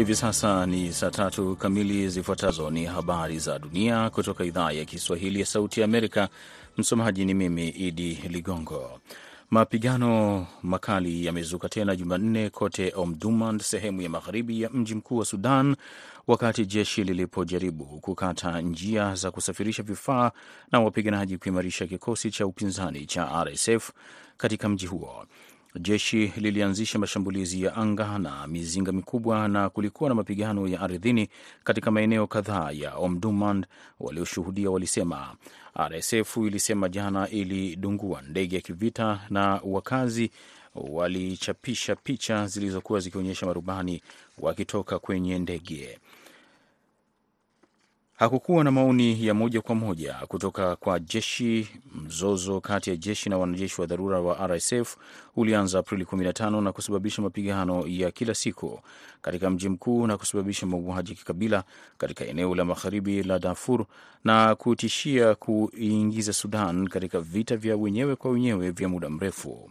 Hivi sasa ni saa tatu kamili. Zifuatazo ni habari za dunia kutoka idhaa ya Kiswahili ya Sauti ya Amerika. Msomaji ni mimi Idi Ligongo. Mapigano makali yamezuka tena Jumanne kote Omdurman, sehemu ya magharibi ya mji mkuu wa Sudan, wakati jeshi lilipojaribu kukata njia za kusafirisha vifaa na wapiganaji kuimarisha kikosi cha upinzani cha RSF katika mji huo. Jeshi lilianzisha mashambulizi ya anga na mizinga mikubwa na kulikuwa na mapigano ya ardhini katika maeneo kadhaa ya Omdurman. Walioshuhudia walisema RSF ilisema jana ilidungua ndege ya kivita na wakazi walichapisha picha zilizokuwa zikionyesha marubani wakitoka kwenye ndege. Hakukuwa na maoni ya moja kwa moja kutoka kwa jeshi. Mzozo kati ya jeshi na wanajeshi wa dharura wa RSF ulianza Aprili 15 na kusababisha mapigano ya kila siku katika mji mkuu na kusababisha mauaji kikabila katika eneo la magharibi la Darfur na kutishia kuingiza Sudan katika vita vya wenyewe kwa wenyewe vya muda mrefu.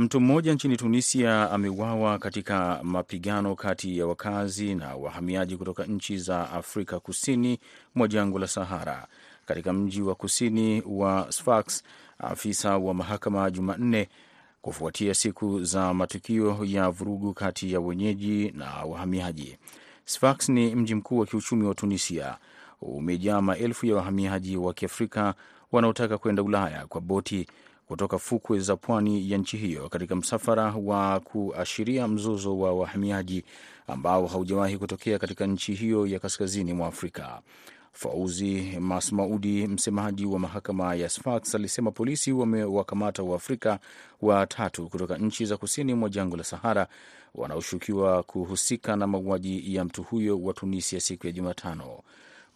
Mtu mmoja nchini Tunisia ameuawa katika mapigano kati ya wakazi na wahamiaji kutoka nchi za Afrika kusini mwa jangwa la Sahara. Katika mji wa kusini wa Sfax, afisa wa mahakama Jumanne, kufuatia siku za matukio ya vurugu kati ya wenyeji na wahamiaji. Sfax ni mji mkuu wa kiuchumi wa Tunisia, umejaa maelfu ya wahamiaji wa Kiafrika wanaotaka kwenda Ulaya kwa boti kutoka fukwe za pwani ya nchi hiyo katika msafara wa kuashiria mzozo wa wahamiaji ambao haujawahi kutokea katika nchi hiyo ya kaskazini mwa Afrika. Fauzi Masmaudi, msemaji wa mahakama ya Sfax, alisema polisi wamewakamata Waafrika watatu kutoka nchi za kusini mwa jangwa la Sahara wanaoshukiwa kuhusika na mauaji ya mtu huyo wa Tunisia siku ya Jumatano.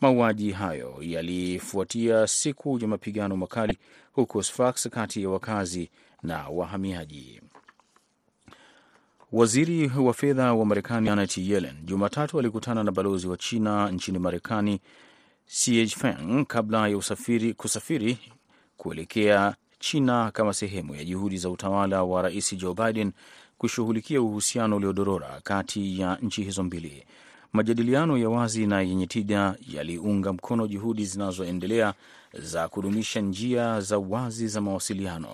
Mauaji hayo yalifuatia siku ya mapigano makali huko Sfax kati ya wakazi na wahamiaji. Waziri wa fedha wa Marekani Janet Yellen Jumatatu alikutana na balozi wa China nchini Marekani CH Feng kabla ya usafiri, kusafiri kuelekea China kama sehemu ya juhudi za utawala wa Rais Joe Biden kushughulikia uhusiano uliodorora kati ya nchi hizo mbili. Majadiliano ya wazi na yenye tija yaliunga mkono juhudi zinazoendelea za kudumisha njia za wazi za mawasiliano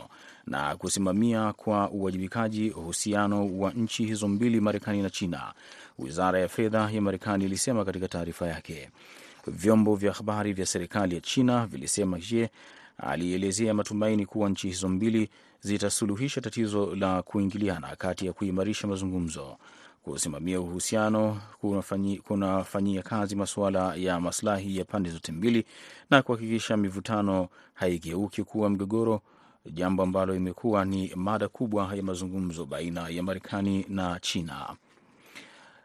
na kusimamia kwa uwajibikaji uhusiano wa nchi hizo mbili, Marekani na China, wizara ya fedha ya Marekani ilisema katika taarifa yake. Vyombo vya habari vya serikali ya China vilisema Xie alielezea matumaini kuwa nchi hizo mbili zitasuluhisha tatizo la kuingiliana kati ya kuimarisha mazungumzo kusimamia uhusiano kunafanyia kazi masuala ya maslahi ya pande zote mbili na kuhakikisha mivutano haigeuki kuwa mgogoro, jambo ambalo imekuwa ni mada kubwa ya mazungumzo baina ya Marekani na China.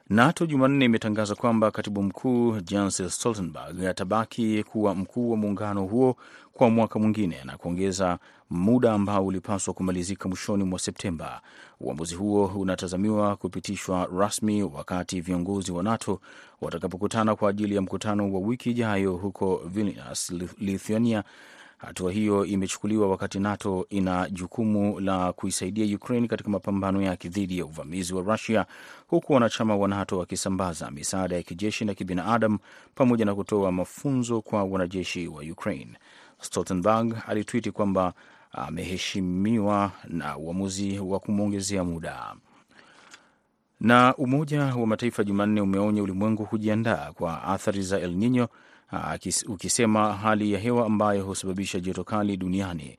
NATO Jumanne imetangaza kwamba katibu mkuu Jens Stoltenberg atabaki kuwa mkuu wa muungano huo kwa mwaka mwingine na kuongeza muda ambao ulipaswa kumalizika mwishoni mwa Septemba. Uamuzi huo unatazamiwa kupitishwa rasmi wakati viongozi wa NATO watakapokutana kwa ajili ya mkutano wa wiki ijayo huko Vilnius, Lithuania. Hatua hiyo imechukuliwa wakati NATO ina jukumu la kuisaidia Ukraine katika mapambano yake dhidi ya uvamizi wa Rusia, huku wanachama wa NATO wakisambaza misaada ya kijeshi na kibinadamu pamoja na kutoa mafunzo kwa wanajeshi wa Ukraine. Stoltenberg alitwiti kwamba ameheshimiwa na uamuzi wa kumwongezea muda. Na Umoja wa Mataifa Jumanne umeonya ulimwengu kujiandaa kwa athari za El Nino ukisema hali ya hewa ambayo husababisha joto kali duniani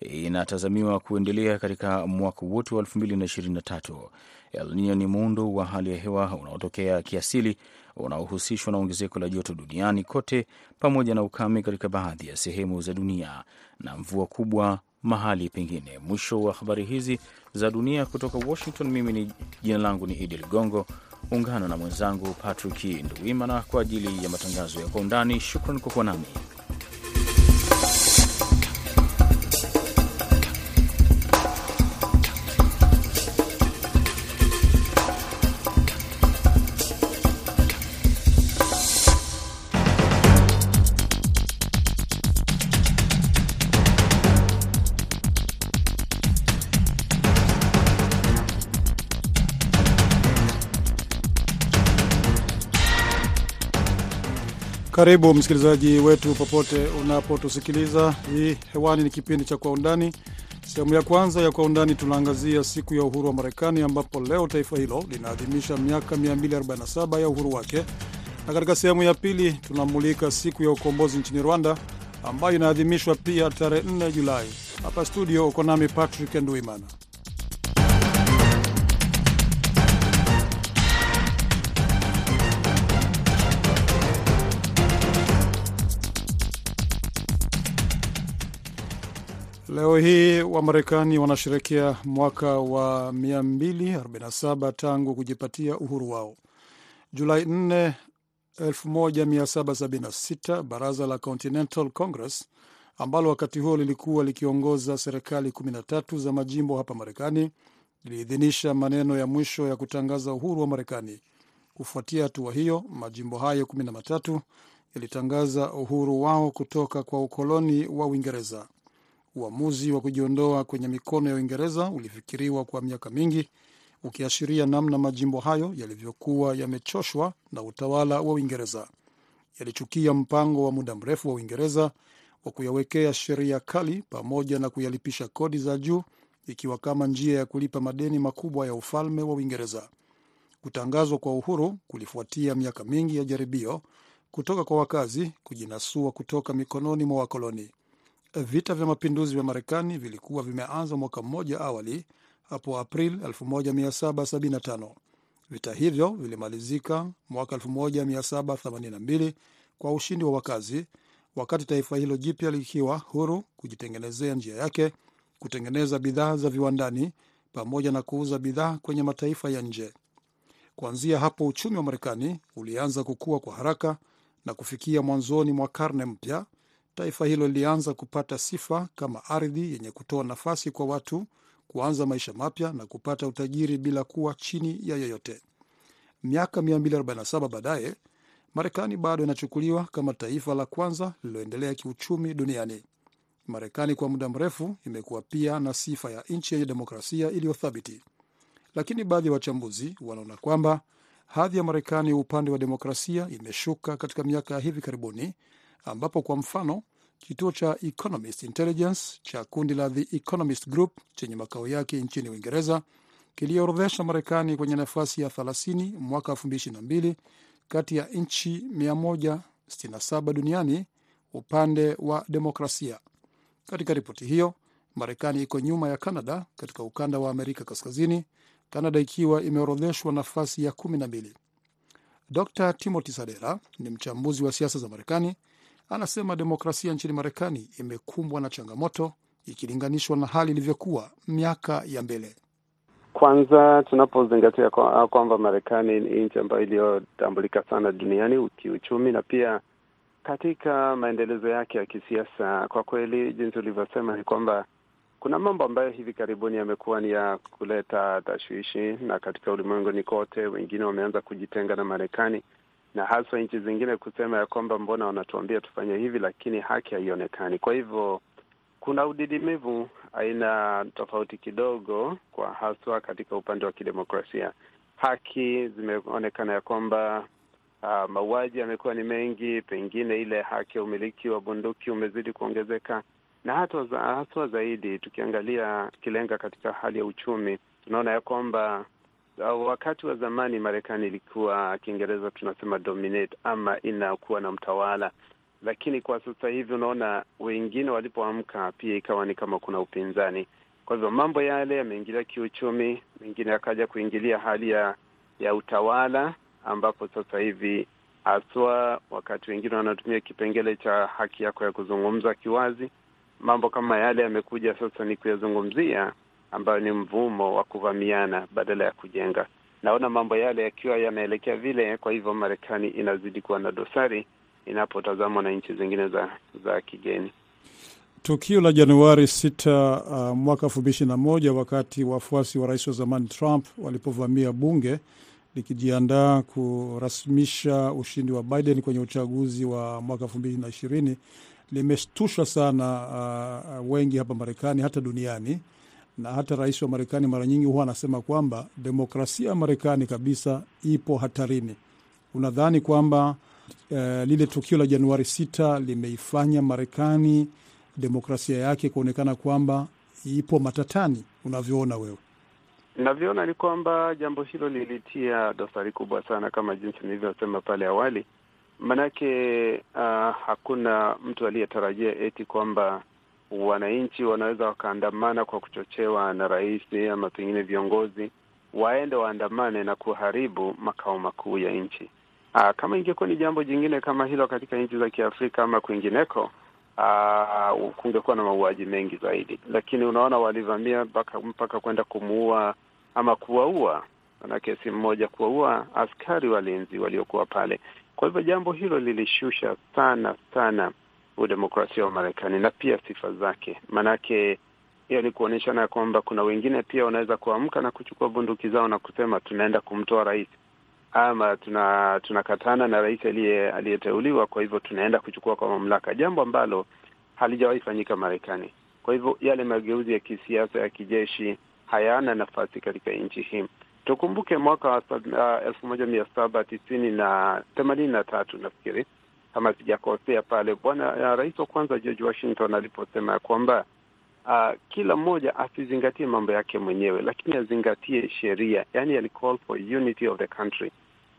inatazamiwa kuendelea katika mwaka wote wa 2023. El Nino ni muundo wa hali ya hewa unaotokea kiasili unaohusishwa na ongezeko la joto duniani kote pamoja na ukame katika baadhi ya sehemu za dunia na mvua kubwa mahali pengine. Mwisho wa habari hizi za dunia kutoka Washington. Mimi ni jina langu ni Idi Ligongo. Ungana na mwenzangu Patrick Nduwimana kwa ajili ya matangazo ya kwa undani. Shukran kwa kuwa nami. Karibu msikilizaji wetu popote unapotusikiliza. Hii hewani ni kipindi cha Kwa Undani. Sehemu ya kwanza ya Kwa Undani tunaangazia siku ya uhuru wa Marekani, ambapo leo taifa hilo linaadhimisha miaka 247 ya uhuru wake, na katika sehemu ya pili tunamulika siku ya ukombozi nchini Rwanda ambayo inaadhimishwa pia tarehe 4 Julai. Hapa studio uko nami Patrick Nduimana. Leo hii Wamarekani wanasherekea mwaka wa 247 tangu kujipatia uhuru wao. Julai 4, 1776 baraza la Continental Congress ambalo wakati huo lilikuwa likiongoza serikali 13 za majimbo hapa Marekani liliidhinisha maneno ya mwisho ya kutangaza uhuru wa Marekani. Kufuatia hatua hiyo, majimbo hayo 13 yalitangaza uhuru wao kutoka kwa ukoloni wa Uingereza. Uamuzi wa kujiondoa kwenye mikono ya Uingereza ulifikiriwa kwa miaka mingi, ukiashiria namna majimbo hayo yalivyokuwa yamechoshwa na utawala wa Uingereza. Yalichukia mpango wa muda mrefu wa Uingereza wa kuyawekea sheria kali pamoja na kuyalipisha kodi za juu, ikiwa kama njia ya kulipa madeni makubwa ya ufalme wa Uingereza. Kutangazwa kwa uhuru kulifuatia miaka mingi ya jaribio kutoka kwa wakazi kujinasua kutoka mikononi mwa wakoloni. Vita vya mapinduzi vya Marekani vilikuwa vimeanza mwaka mmoja awali, hapo April 1775. Vita hivyo vilimalizika mwaka 1782 kwa ushindi wa wakazi, wakati taifa hilo jipya likiwa huru kujitengenezea njia yake, kutengeneza bidhaa za viwandani pamoja na kuuza bidhaa kwenye mataifa ya nje. Kuanzia hapo uchumi wa Marekani ulianza kukua kwa haraka na kufikia mwanzoni mwa karne mpya taifa hilo lilianza kupata sifa kama ardhi yenye kutoa nafasi kwa watu kuanza maisha mapya na kupata utajiri bila kuwa chini ya yoyote. Miaka 247 baadaye, Marekani bado inachukuliwa kama taifa la kwanza lililoendelea kiuchumi duniani. Marekani kwa muda mrefu imekuwa pia na sifa ya nchi yenye demokrasia iliyothabiti, lakini baadhi ya wa wachambuzi wanaona kwamba hadhi ya Marekani upande wa demokrasia imeshuka katika miaka ya hivi karibuni ambapo kwa mfano kituo cha Economist Intelligence cha kundi la The Economist Group chenye makao yake nchini Uingereza kiliorodhesha Marekani kwenye nafasi ya 30 mwaka 2022 kati ya nchi 167 duniani upande wa demokrasia. Katika ripoti hiyo, Marekani iko nyuma ya Canada katika ukanda wa Amerika Kaskazini, Canada ikiwa imeorodheshwa nafasi ya 12. Dr Timothy Sadera ni mchambuzi wa siasa za Marekani. Anasema demokrasia nchini Marekani imekumbwa na changamoto ikilinganishwa na hali ilivyokuwa miaka ya mbele. Kwanza tunapozingatia kwamba kwa Marekani ni nchi ambayo iliyotambulika sana duniani kiuchumi na pia katika maendelezo yake ya kisiasa, kwa kweli, jinsi ulivyosema ni kwamba kuna mambo ambayo hivi karibuni yamekuwa ni ya kuleta tashwishi, na katika ulimwenguni kote wengine wameanza kujitenga na Marekani na haswa nchi zingine kusema ya kwamba mbona wanatuambia tufanye hivi, lakini haki haionekani. Kwa hivyo kuna udidimivu aina tofauti kidogo, kwa haswa katika upande wa kidemokrasia. Haki zimeonekana ya kwamba uh, mauaji yamekuwa ni mengi, pengine ile haki ya umiliki wa bunduki umezidi kuongezeka, na hata haswa zaidi tukiangalia, tukilenga katika hali ya uchumi, tunaona ya kwamba wakati wa zamani Marekani ilikuwa Kiingereza tunasema dominate ama inakuwa na mtawala, lakini kwa sasa hivi unaona wengine walipoamka pia ikawa ni kama kuna upinzani. Kwa hivyo mambo yale yameingilia kiuchumi, mengine yakaja kuingilia hali ya ya utawala, ambapo sasa hivi haswa wakati wengine wanatumia kipengele cha haki yako ya kuzungumza kiwazi, mambo kama yale yamekuja sasa ni kuyazungumzia ambayo ni mvumo wa kuvamiana badala ya kujenga. Naona mambo yale yakiwa yanaelekea vile. Kwa hivyo Marekani inazidi kuwa na dosari inapotazamwa na nchi zingine za za kigeni. Tukio la Januari 6 uh, mwaka elfu mbili ishirini na moja wakati wafuasi wa rais wa zamani Trump walipovamia bunge likijiandaa kurasmisha ushindi wa Biden kwenye uchaguzi wa mwaka elfu mbili na ishirini limeshtusha sana uh, wengi hapa Marekani, hata duniani na hata rais wa Marekani mara nyingi huwa anasema kwamba demokrasia ya Marekani kabisa ipo hatarini. Unadhani kwamba eh, lile tukio la Januari sita limeifanya Marekani demokrasia yake kuonekana kwamba ipo matatani, unavyoona wewe? Navyoona ni kwamba jambo hilo lilitia dosari kubwa sana, kama jinsi nilivyosema pale awali. Manake uh, hakuna mtu aliyetarajia eti kwamba wananchi wanaweza wakaandamana kwa kuchochewa na rais ama pengine viongozi waende waandamane na kuharibu makao makuu ya nchi. Uh, kama ingekuwa ni jambo jingine kama hilo katika nchi za Kiafrika ama kwingineko, uh, kungekuwa na mauaji mengi zaidi, lakini unaona walivamia mpaka mpaka kwenda kumuua ama kuwaua, na si mmoja, kuwaua askari walinzi waliokuwa pale. Kwa hivyo jambo hilo lilishusha sana sana udemokrasia wa Marekani na pia sifa zake, maanake hiyo ni kuonyeshana ya kwamba kuna wengine pia wanaweza kuamka na kuchukua bunduki zao na kusema tunaenda kumtoa rais ama tuna tunakatana na rais aliyeteuliwa, kwa hivyo tunaenda kuchukua kwa mamlaka, jambo ambalo halijawahi fanyika Marekani. Kwa hivyo yale mageuzi ya kisiasa ya kijeshi hayana nafasi katika nchi hii. Tukumbuke mwaka wa uh, elfu moja mia saba tisini na themanini na tatu nafikiri kama sijakosea pale, bwana uh, rais wa kwanza George Washington aliposema ya kwamba uh, kila mmoja asizingatie mambo yake mwenyewe, lakini azingatie sheria, yani alicall for unity of the country.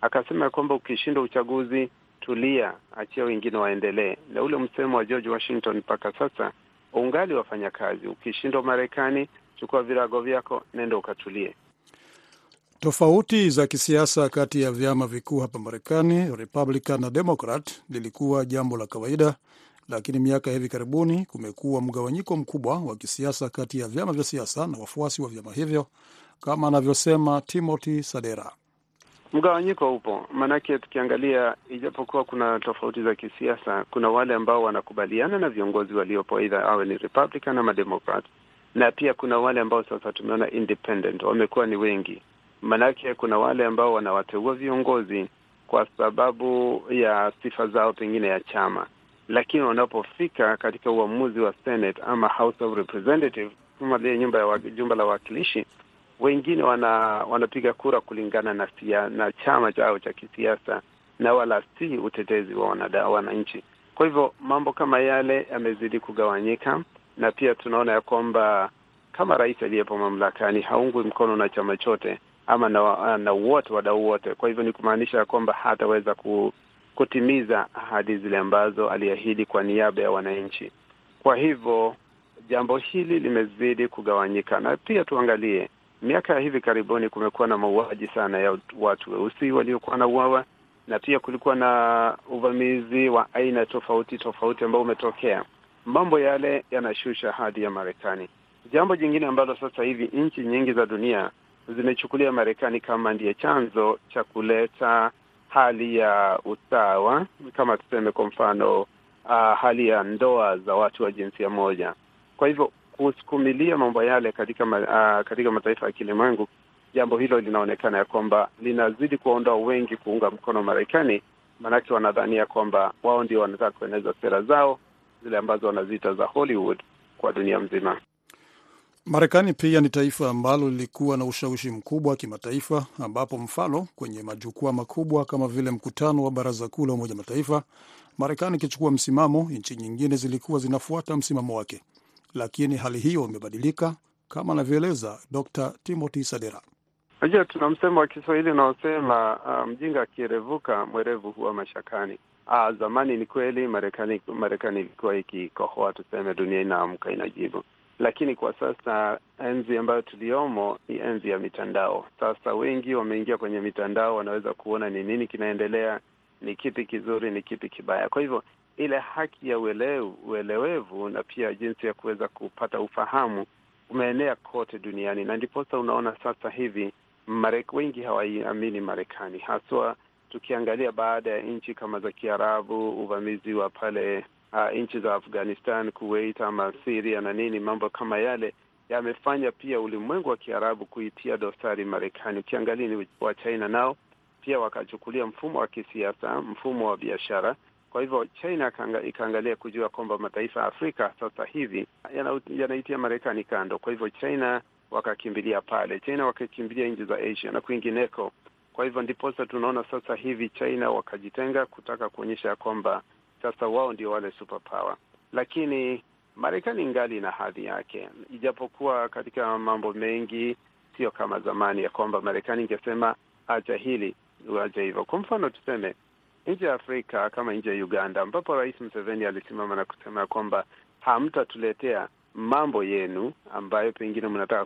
Akasema ya kwamba ukishinda uchaguzi, tulia, achia wengine waendelee. Na ule msemo wa George Washington mpaka sasa ungali wafanya kazi. Ukishindwa Marekani, chukua virago vyako, nenda ukatulie. Tofauti za kisiasa kati ya vyama vikuu hapa Marekani, Republican na Democrat, lilikuwa jambo la kawaida, lakini miaka ya hivi karibuni kumekuwa mgawanyiko mkubwa wa kisiasa kati ya vyama vya siasa na wafuasi wa vyama hivyo, kama anavyosema Timothy Sadera. Mgawanyiko upo, maanake tukiangalia, ijapokuwa kuna tofauti za kisiasa, kuna wale ambao wanakubaliana na viongozi waliopo, aidha awe ni Republican ama Democrat, na pia kuna wale ambao sasa tumeona independent wamekuwa ni wengi Maanake kuna wale ambao wanawateua viongozi kwa sababu ya sifa zao pengine ya chama, lakini wanapofika katika uamuzi wa Senate ama House of Representative kama vile nyumba ya jumba la wawakilishi, wengine wana wanapiga kura kulingana na siya, na chama chao cha kisiasa na wala si utetezi wa wananchi. Kwa hivyo mambo kama yale yamezidi kugawanyika, na pia tunaona ya kwamba kama rais aliyepo mamlakani haungwi mkono na chama chote ama na, na wote wadau wote. Kwa hivyo ni kumaanisha kwamba hataweza kutimiza ahadi zile ambazo aliahidi kwa niaba ya wananchi. Kwa hivyo jambo hili limezidi kugawanyika, na pia tuangalie miaka ya hivi karibuni kumekuwa na mauaji sana ya watu weusi waliokuwa na uawa, na pia kulikuwa na uvamizi wa aina tofauti tofauti ambao umetokea. Mambo yale yanashusha hadhi ya Marekani. Jambo jingine ambalo sasa hivi nchi nyingi za dunia zimechukulia Marekani kama ndiye chanzo cha kuleta hali ya usawa, kama tuseme kwa mfano uh, hali ya ndoa za watu wa jinsia moja. Kwa hivyo kusukumilia mambo yale katika ma, uh, katika mataifa ya kilimwengu, jambo hilo linaonekana ya kwamba linazidi kuwaondoa wengi kuunga mkono Marekani, maanake wanadhania kwamba wao ndio wanataka kueneza sera zao zile ambazo wanaziita za Hollywood kwa dunia mzima. Marekani pia ni taifa ambalo lilikuwa na ushawishi mkubwa wa kimataifa, ambapo mfano kwenye majukwaa makubwa kama vile mkutano wa Baraza Kuu la Umoja Mataifa, Marekani ikichukua msimamo, nchi nyingine zilikuwa zinafuata msimamo wake, lakini hali hiyo imebadilika, kama anavyoeleza Dr. Timothy Sadera. Najua tuna msemo wa Kiswahili unaosema mjinga um, akierevuka mwerevu huwa mashakani. Ah, zamani ni kweli Marekani Marekani ilikuwa ikikohoa, tuseme dunia inaamka inajibu lakini kwa sasa enzi ambayo tuliomo ni enzi ya mitandao. Sasa wengi wameingia kwenye mitandao, wanaweza kuona ni nini kinaendelea, ni kipi kizuri, ni kipi kibaya. Kwa hivyo ile haki ya uelewu, uelewevu na pia jinsi ya kuweza kupata ufahamu umeenea kote duniani, na ndiposa unaona sasa hivi Marek, wengi hawaiamini Marekani, haswa tukiangalia baada ya nchi kama za Kiarabu, uvamizi wa pale Uh, nchi za Afghanistan, Kuwait ama Syria na nini, mambo kama yale yamefanya pia ulimwengu wa Kiarabu kuitia dosari Marekani. Ukiangalia ni wa China nao pia wakachukulia mfumo wa kisiasa, mfumo wa biashara. Kwa hivyo China ikaangalia kujua kwamba mataifa ya Afrika sasa hivi yanaitia yana Marekani kando. Kwa hivyo China wakakimbilia pale, China wakakimbilia nchi za Asia na kwingineko. Kwa hivyo ndiposa tunaona sasa hivi China wakajitenga kutaka kuonyesha kwamba sasa wao ndio wale superpower, lakini Marekani ngali na hadhi yake, ijapokuwa katika mambo mengi sio kama zamani ya kwamba Marekani ingesema acha hili uacha hivyo. Kwa mfano tuseme nje ya Afrika kama nje ya Uganda, ambapo Rais Museveni alisimama na kusema ya kwamba hamtatuletea mambo yenu ambayo pengine mnataka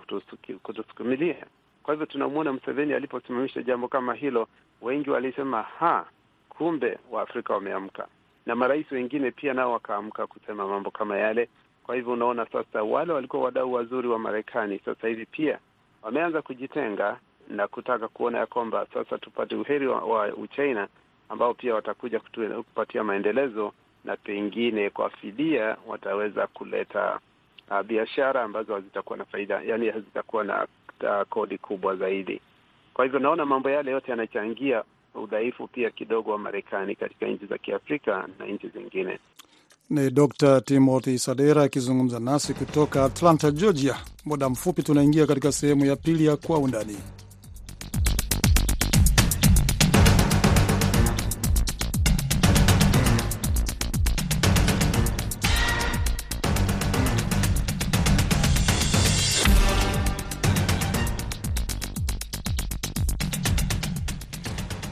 kutusukumilia. Kwa hivyo tunamwona Museveni aliposimamisha jambo kama hilo, wengi walisema ha, kumbe Waafrika wameamka, na marais wengine pia nao wakaamka kusema mambo kama yale. Kwa hivyo unaona sasa, wale walikuwa wadau wazuri wa Marekani sasa hivi pia wameanza kujitenga na kutaka kuona ya kwamba sasa tupate uheri wa, wa Uchina ambao pia watakuja kutu, kupatia maendelezo na pengine kwa fidia wataweza kuleta uh, biashara ambazo hazitakuwa na faida, yani hazitakuwa na uh, kodi kubwa zaidi. Kwa hivyo naona mambo yale yote yanachangia udhaifu pia kidogo wa Marekani katika nchi za Kiafrika na nchi zingine. Ni Dr Timothy Sadera akizungumza nasi kutoka Atlanta, Georgia. Muda mfupi tunaingia katika sehemu ya pili ya Kwa Undani.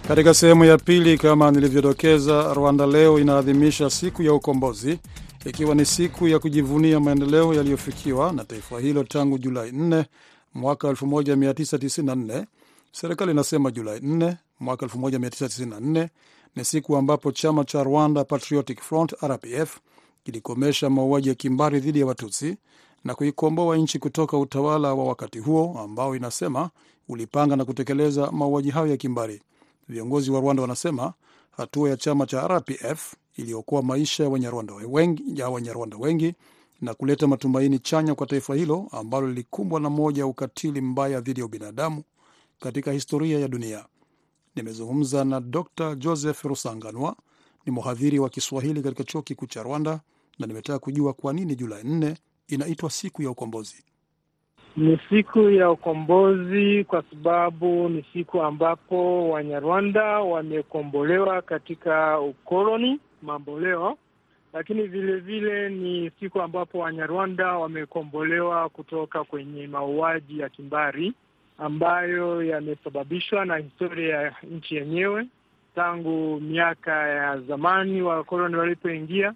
Katika sehemu ya pili, kama nilivyodokeza, Rwanda leo inaadhimisha siku ya ukombozi, ikiwa ni siku ya kujivunia maendeleo yaliyofikiwa na taifa hilo tangu Julai 4 mwaka 1994. Serikali inasema Julai 4 mwaka 1994 ni siku ambapo chama cha Rwanda Patriotic Front RPF kilikomesha mauaji ya kimbari dhidi ya Watutsi na kuikomboa nchi kutoka utawala wa wakati huo ambao inasema ulipanga na kutekeleza mauaji hayo ya kimbari. Viongozi wa Rwanda wanasema hatua ya chama cha RPF iliokoa maisha ya Wanyarwanda wengi, ya Wanyarwanda wengi na kuleta matumaini chanya kwa taifa hilo ambalo lilikumbwa na moja ya ukatili mbaya dhidi ya ubinadamu katika historia ya dunia. Nimezungumza na Dr Joseph Rusanganwa, ni mhadhiri wa Kiswahili katika chuo kikuu cha Rwanda, na nimetaka kujua kwa nini Julai nne inaitwa siku ya ukombozi. Ni siku ya ukombozi kwa sababu ni siku ambapo Wanyarwanda wamekombolewa katika ukoloni mamboleo, lakini vile vile ni siku ambapo Wanyarwanda wamekombolewa kutoka kwenye mauaji ya kimbari ambayo yamesababishwa na historia ya nchi yenyewe tangu miaka ya zamani wakoloni walipoingia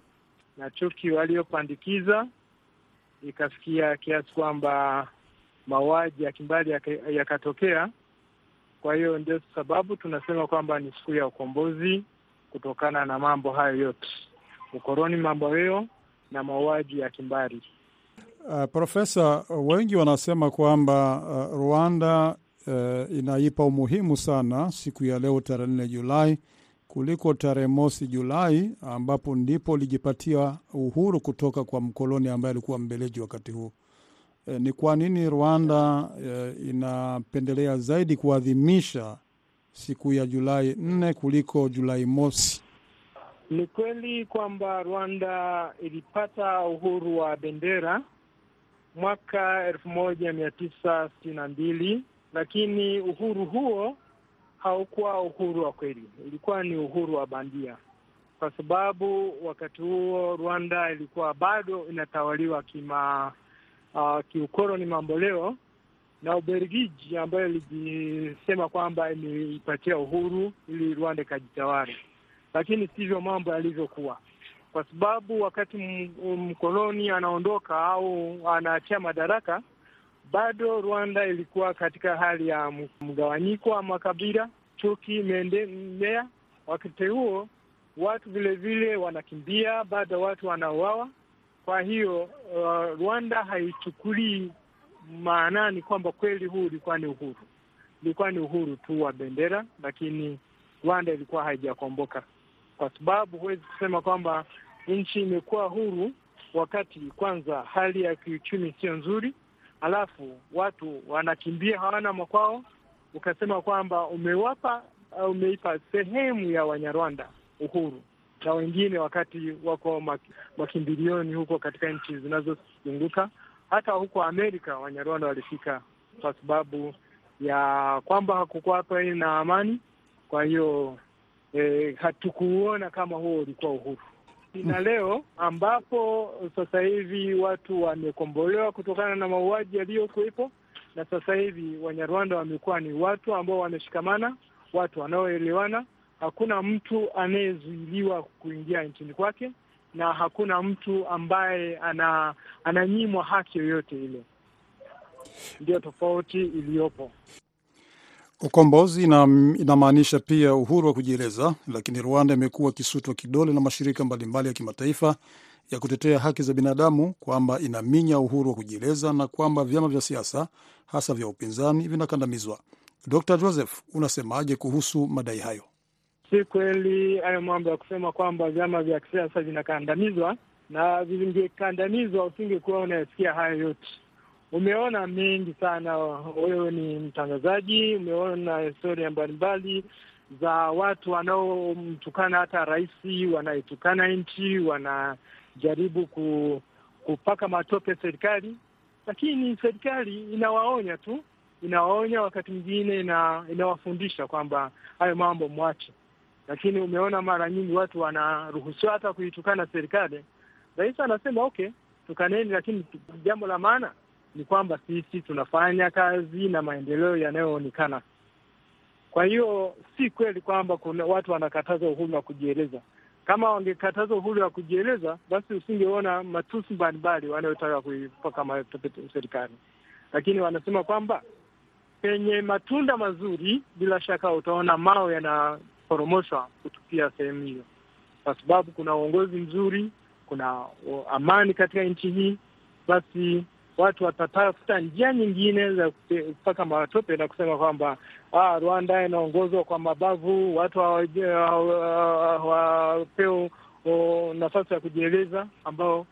na chuki waliopandikiza. Ikafikia kiasi kwamba mauaji ya kimbali yakatokea yaka. Kwa hiyo ndio sababu tunasema kwamba ni siku ya ukombozi kutokana na mambo hayo yote, ukoloni mamboleo na mauaji ya kimbari. Uh, Profesa, wengi wanasema kwamba uh, Rwanda uh, inaipa umuhimu sana siku ya leo tarehe nne Julai kuliko tarehe mosi Julai ambapo ndipo lijipatia uhuru kutoka kwa mkoloni ambaye alikuwa mbeleji wakati huu. E, ni kwa nini Rwanda eh, inapendelea zaidi kuadhimisha siku ya Julai nne kuliko Julai mosi? Ni kweli kwamba Rwanda ilipata uhuru wa bendera mwaka elfu moja mia tisa sitini na mbili, lakini uhuru huo haukuwa uhuru wa kweli, ilikuwa ni uhuru wa bandia, kwa sababu wakati huo Rwanda ilikuwa bado inatawaliwa kima uh, kiukoloni mamboleo na Ubelgiji ambayo ilijisema kwamba imeipatia uhuru ili Rwanda ikajitawala, lakini sivyo mambo yalivyokuwa, kwa sababu wakati mkoloni anaondoka au anaachia madaraka bado Rwanda ilikuwa katika hali ya mgawanyiko wa makabila, chuki imeendelea. Wakati huo watu vilevile vile wanakimbia, bado watu wanauawa. Kwa hiyo uh, Rwanda haichukulii maanani kwamba kweli huu ulikuwa ni uhuru, ulikuwa ni uhuru tu wa bendera, lakini Rwanda ilikuwa haijakomboka, kwa sababu huwezi kusema kwamba nchi imekuwa huru wakati kwanza hali ya kiuchumi sio nzuri alafu watu wanakimbia hawana makwao, ukasema kwamba umewapa au umeipa sehemu ya Wanyarwanda uhuru na wengine wakati wako makimbilioni huko katika nchi zinazozunguka. Hata huko Amerika Wanyarwanda walifika kwa sababu ya kwamba hakukuwa hapa na amani. Kwa hiyo eh, hatukuona kama huo ulikuwa uhuru na leo ambapo sasa hivi watu wamekombolewa kutokana na mauaji yaliyokuwepo, na sasa hivi Wanyarwanda wamekuwa ni watu ambao wameshikamana, watu wanaoelewana. Hakuna mtu anayezuiliwa kuingia nchini kwake na hakuna mtu ambaye ana ananyimwa haki yoyote ile. Ndiyo tofauti iliyopo. Ukombozi inamaanisha pia uhuru wa kujieleza, lakini Rwanda imekuwa ikisutwa kidole na mashirika mbalimbali ya kimataifa ya kutetea haki za binadamu kwamba inaminya uhuru wa kujieleza na kwamba vyama vya siasa hasa vya upinzani vinakandamizwa. Dr Joseph, unasemaje kuhusu madai hayo? Si kweli hayo mambo ya kusema kwamba vyama vya kisiasa vinakandamizwa, na vingekandamizwa usingekuwa unayasikia hayo yote. Umeona mengi sana, wewe ni mtangazaji, umeona historia mbalimbali za watu wanaomtukana hata rais, wanaitukana nchi, wanajaribu ku, kupaka matope serikali, lakini serikali inawaonya tu, inawaonya wakati mwingine ina, inawafundisha kwamba hayo mambo mwache. Lakini umeona mara nyingi watu wanaruhusiwa hata kuitukana serikali. Rais anasema okay, tukaneni, lakini jambo la maana ni kwamba sisi tunafanya kazi na maendeleo yanayoonekana. Kwa hiyo si kweli kwamba kuna watu wanakataza uhuru wa kujieleza. Kama wangekataza uhuru wa kujieleza, basi usingeona matusi mbalimbali wanayotaka kuipaka serikali, lakini wanasema kwamba penye matunda mazuri, bila shaka utaona mawe yanaporomoshwa kutupia sehemu hiyo, kwa sababu kuna uongozi mzuri, kuna amani katika nchi hii, basi watu watatafuta njia nyingine za kupaka matope na kusema kwamba ah, Rwanda inaongozwa kwa mabavu, watu hawapewa nafasi ya kujieleza, ambao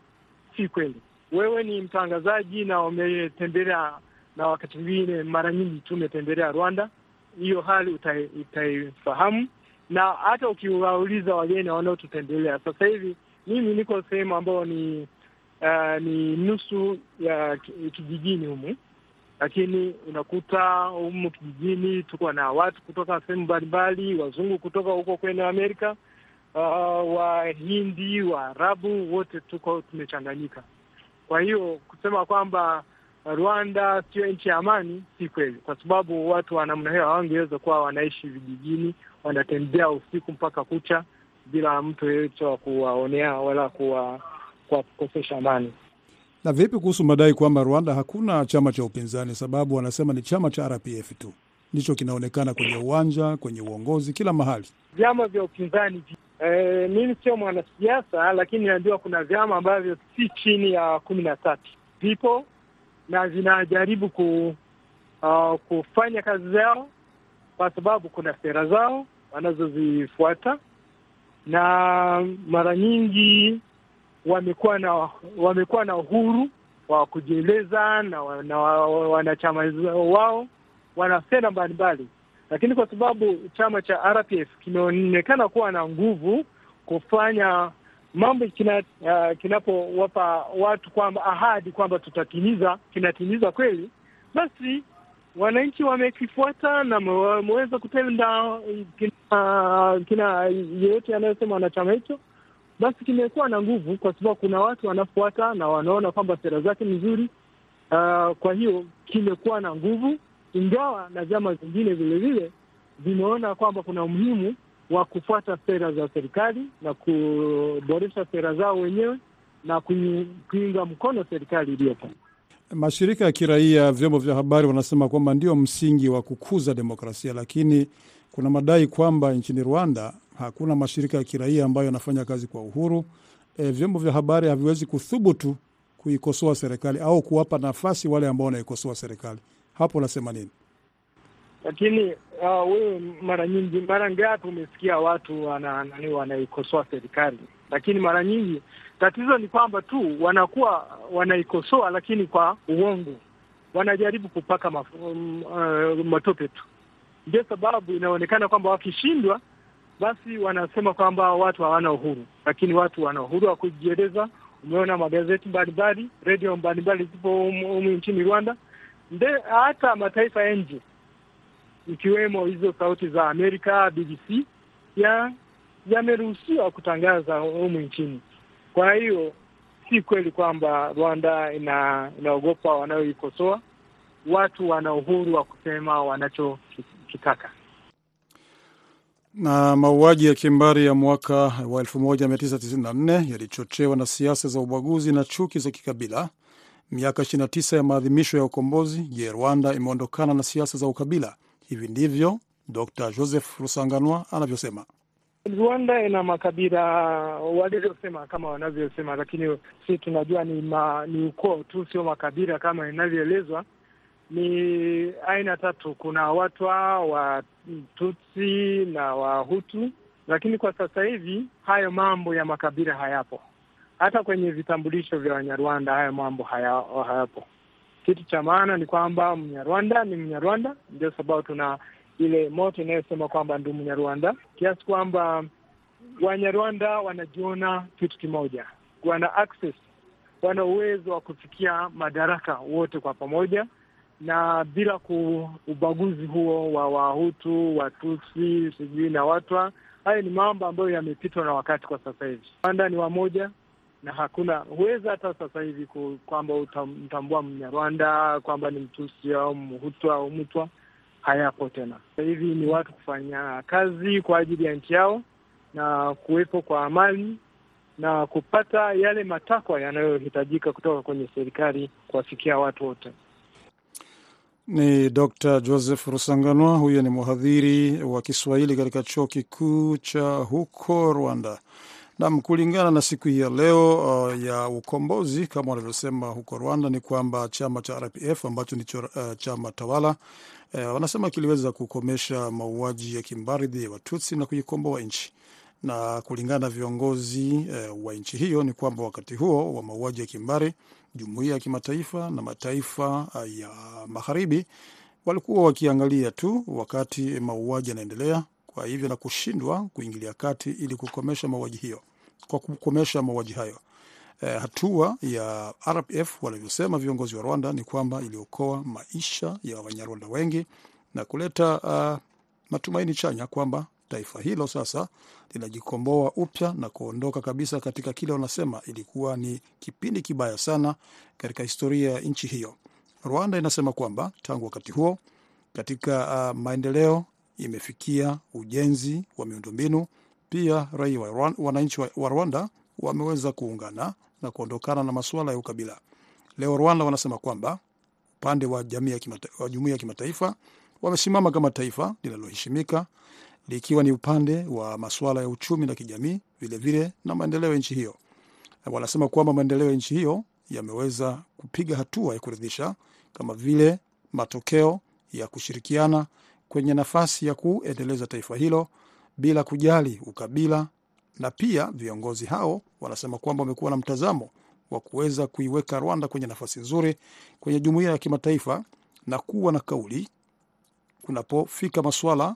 si kweli. Wewe ni mtangazaji na umetembelea, na wakati mwingine mara nyingi tu umetembelea Rwanda, hiyo hali utaifahamu, na hata ukiwauliza wageni wanaotutembelea sasa hivi, mimi niko sehemu ambayo ni Uh, ni nusu ya kijijini humu, lakini unakuta humu kijijini tuko na watu kutoka sehemu mbalimbali, wazungu kutoka huko kwenye Amerika, uh, Wahindi, Waarabu, wote tuko tumechanganyika. Kwa hiyo kusema kwamba Rwanda sio nchi ya amani si kweli, kwa sababu watu wa namna hiyo hawangeweza kuwa wanaishi vijijini, wanatembea usiku mpaka kucha bila mtu yeyote wa kuwaonea wala kuwakosesha amani. Na vipi kuhusu madai kwamba Rwanda hakuna chama cha upinzani? Sababu wanasema ni chama cha RPF tu ndicho kinaonekana kwenye uwanja, kwenye uongozi, kila mahali. Vyama vya upinzani e, mimi sio mwanasiasa, lakini najua kuna vyama ambavyo si chini ya kumi na tatu vipo na vinajaribu ku, uh, kufanya kazi zao kwa sababu kuna sera zao wanazozifuata. Na mara nyingi wamekuwa na wamekuwa na uhuru wa kujieleza na, na wanachama wao wana sera mbalimbali, lakini kwa sababu chama cha RPF kimeonekana kuwa na nguvu kufanya mambo kina, uh, kinapowapa watu kwamba ahadi kwamba tutatimiza, kinatimiza kweli, basi wananchi wamekifuata na wameweza kutenda kina, kina yeyote anayosema wanachama hicho basi kimekuwa na nguvu kwa sababu kuna watu wanafuata na wanaona kwamba sera zake ni nzuri. Uh, kwa hiyo kimekuwa na nguvu, ingawa na vyama vingine vile vile vimeona kwamba kuna umuhimu wa kufuata sera za serikali na kuboresha sera zao wenyewe na kuiunga mkono serikali iliyopo. Mashirika ya kiraia, vyombo vya habari wanasema kwamba ndio msingi wa kukuza demokrasia, lakini kuna madai kwamba nchini Rwanda hakuna mashirika ya kiraia ambayo yanafanya kazi kwa uhuru. E, vyombo vya habari haviwezi kuthubutu kuikosoa serikali au kuwapa nafasi wale ambao wanaikosoa serikali. Hapo unasema nini? Lakini uh, mara nyingi, mara ngapi umesikia watu wana, wanaikosoa serikali? Lakini mara nyingi tatizo ni kwamba tu wanakuwa wanaikosoa, lakini kwa uongo, wanajaribu kupaka mafu, um, uh, matope tu. Ndio sababu inaonekana kwamba wakishindwa basi wanasema kwamba watu hawana uhuru, lakini watu wana uhuru wa kujieleza. Umeona magazeti mbalimbali, redio mbalimbali zipo humu nchini Rwanda, nde hata mataifa ya nje ikiwemo hizo sauti za Amerika, BBC ya yameruhusiwa kutangaza humu nchini. Kwa hiyo si kweli kwamba Rwanda ina inaogopa wanayoikosoa. Watu wana uhuru wa kusema wanachokitaka. Na mauaji ya kimbari ya mwaka wa 1994 yalichochewa na siasa za ubaguzi na chuki za kikabila. Miaka 29 ya maadhimisho ya ukombozi. Je, Rwanda imeondokana na siasa za ukabila? Hivi ndivyo Dr Joseph Rusanganwa anavyosema. Rwanda ina makabila walivyosema kama wanavyosema, lakini si tunajua ni, ma, ni ukoo tu, sio makabila kama inavyoelezwa. Ni aina tatu, kuna Watwa, Watutsi na Wahutu, lakini kwa sasa hivi hayo mambo ya makabila hayapo. Hata kwenye vitambulisho vya Wanyarwanda hayo mambo haya, hayapo. Kitu cha maana ni kwamba Mnyarwanda ni Mnyarwanda, ndio sababu tuna ile moto inayosema kwamba ndio Mnyarwanda, kiasi kwamba Wanyarwanda wanajiona kitu kimoja, wana access, wana uwezo wa kufikia madaraka wote kwa pamoja, na bila ku ubaguzi huo wa Wahutu, Watutsi, sijui na Watwa. Hayo ni mambo ambayo yamepitwa na wakati kwa sasa hivi. Rwanda ni wamoja na hakuna huweza hata sasa hivi kwamba utamtambua Mnyarwanda kwamba ni Mtusi au Mhutu au Mtwa hayapo tena. Sasa hivi ni watu kufanya kazi kwa ajili ya nchi yao na kuwepo kwa amani na kupata yale matakwa yanayohitajika kutoka kwenye serikali kuwafikia watu wote. Ni Dr Joseph Rusanganwa, huyo ni mhadhiri wa Kiswahili katika chuo kikuu cha huko Rwanda. Nam, kulingana na siku hii ya leo uh, ya ukombozi kama wanavyosema huko Rwanda ni kwamba chama cha RPF ambacho ni uh, chama tawala uh, wanasema kiliweza kukomesha mauaji ya kimbari dhidi ya Watutsi na kuikomboa nchi, na kulingana na viongozi e, wa nchi hiyo ni kwamba wakati huo wa mauaji ya kimbari, jumuiya ya kimataifa na mataifa uh, ya magharibi walikuwa wakiangalia tu wakati mauaji yanaendelea, kwa hivyo na kushindwa kuingilia kati ili kukomesha mauaji hiyo kwa kukomesha mauaji hayo. E, hatua ya RPF walivyosema viongozi wa Rwanda ni kwamba iliokoa maisha ya Wanyarwanda wengi na kuleta uh, matumaini chanya kwamba taifa hilo sasa linajikomboa upya na kuondoka kabisa katika kile wanasema ilikuwa ni kipindi kibaya sana katika historia ya nchi hiyo. Rwanda inasema kwamba tangu wakati huo katika uh, maendeleo imefikia ujenzi wa miundombinu pia raia wa wananchi wa Rwanda wameweza kuungana na kuondokana na masuala ya ukabila. Leo Rwanda wanasema kwamba upande wa jumuiya ya kimataifa wamesimama kama taifa linaloheshimika likiwa ni upande wa masuala ya uchumi na kijamii, vilevile na maendeleo ya nchi hiyo. Wanasema kwamba maendeleo ya nchi hiyo yameweza kupiga hatua ya kuridhisha, kama vile matokeo ya kushirikiana kwenye nafasi ya kuendeleza taifa hilo bila kujali ukabila. Na pia viongozi hao wanasema kwamba wamekuwa na mtazamo wa kuweza kuiweka Rwanda kwenye nafasi nzuri kwenye jumuiya ya kimataifa na kuwa na kauli kunapofika masuala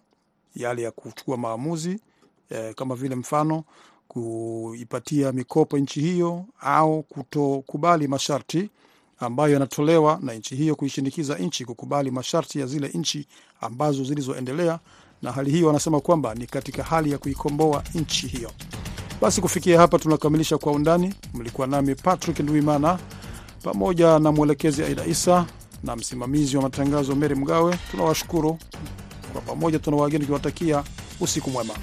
yale ya kuchukua maamuzi eh, kama vile mfano kuipatia mikopo nchi hiyo au kutokubali masharti ambayo yanatolewa na nchi hiyo, kuishinikiza nchi kukubali masharti ya zile nchi ambazo zilizoendelea na hali hiyo wanasema kwamba ni katika hali ya kuikomboa nchi hiyo. Basi kufikia hapa tunakamilisha Kwa Undani. Mlikuwa nami Patrick Ndwimana pamoja na mwelekezi Aida Isa na msimamizi wa matangazo Meri Mgawe. Tunawashukuru kwa pamoja, tuna wageni tukiwatakia usiku mwema.